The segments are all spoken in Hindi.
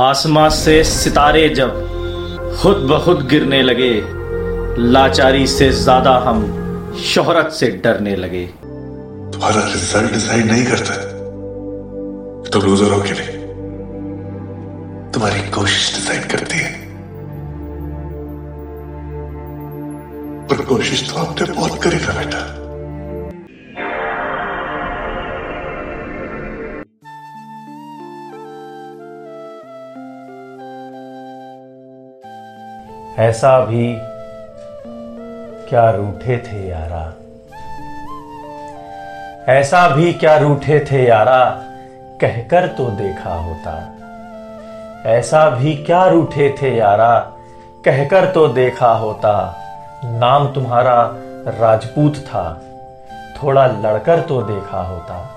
आसमां से सितारे जब खुद ब खुद गिरने लगे, लाचारी से ज़्यादा हम शोहरत से डरने लगे। तुम्हारा रिज़ल्ट डिसाइड नहीं करता तो लूजरों के लिए तुम्हारी कोशिश डिसाइड करती है। पर कोशिश तो आपने बहुत करी बेटा। ऐसा भी क्या रूठे थे यारा? ऐसा भी क्या रूठे थे यारा? कहकर तो देखा होता। ऐसा भी क्या रूठे थे यारा? कहकर तो देखा होता। नाम तुम्हारा राजपूत था। थोड़ा लड़कर तो देखा होता।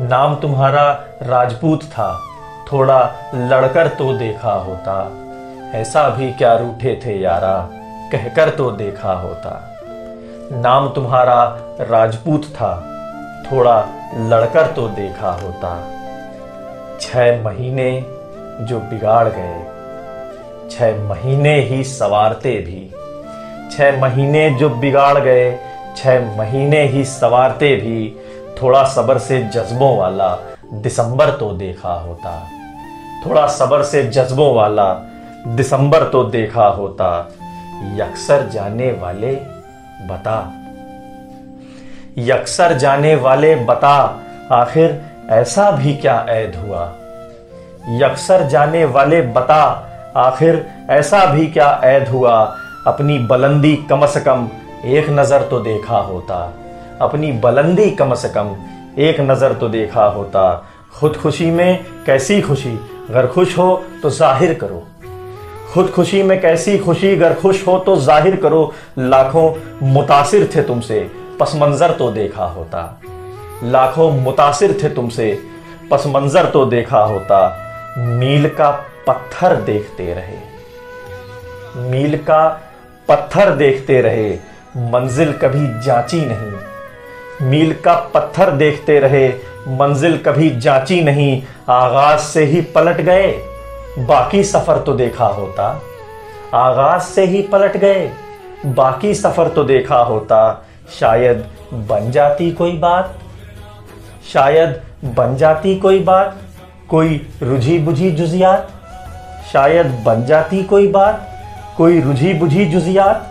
नाम तुम्हारा राजपूत था। थोड़ा लड़कर तो देखा होता। ऐसा भी क्या रूठे थे यारा? कहकर तो देखा होता। नाम तुम्हारा राजपूत था, थोड़ा लड़कर तो देखा होता। छह महीने जो बिगाड़ गए, छह महीने ही सवारते भी। छह महीने जो बिगाड़ गए, छह महीने ही सवारते भी, थोड़ा सबर से जज्बों वाला दिसंबर तो देखा होता। थोड़ा सबर से जज्बों वाला दिसंबर तो देखा होता, यक्सर जाने वाले बता। यक्सर जाने वाले बता, आखिर ऐसा भी क्या ऐद हुआ? यक्सर जाने वाले बता, आखिर ऐसा भी क्या ऐद हुआ? अपनी बुलंदी कम से कम एक नज़र तो देखा होता। अपनी बुलंदी कम से कम एक नज़र तो देखा होता। खुद खुशी में कैसी खुशी? अगर खुश हो तो ज़ाहिर करो। खुद खुशी में कैसी खुशी? अगर खुश हो तो ज़ाहिर करो, लाखों मुतासिर थे तुमसे, पस मंजर तो देखा होता। लाखों मुतासिर थे तुमसे, पस मंजर तो देखा होता। मील का पत्थर देखते रहे। मील का पत्थर देखते रहे, मंजिल कभी जांची नहीं। मील का पत्थर देखते रहे, मंजिल कभी जांची नहीं, आगाज़ से ही पलट गए। बाकी सफ़र तो देखा होता। आगाज़ से ही पलट गए। बाकी सफ़र तो देखा होता। शायद बन जाती कोई बात। शायद बन जाती कोई बात। कोई रुझी बुझी जुजियात। शायद बन जाती कोई बात। कोई रुझी बुझी जुजियात।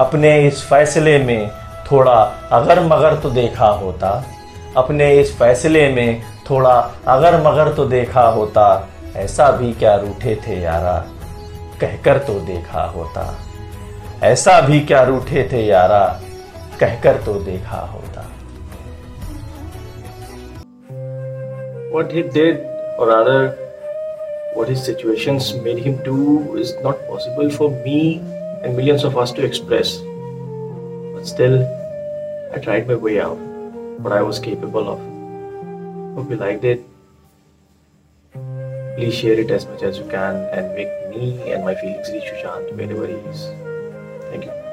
अपने इस फैसले में थोड़ा अगर मगर तो देखा होता। अपने इस फैसले में थोड़ा अगर मगर तो देखा होता। ऐसा भी क्या रूठे थे यारा कहकर तो देखा होता ऐसा भी क्या रूठे थे यारा कहकर तो देखा होता What he did, or rather, what his situations made him do, is not possible for me and millions of us to express. But still, I tried my way out, what I was capable of. Hope you liked it. Please share it as much as you can and make me and my feelings reach Sushant wherever he is. Thank you.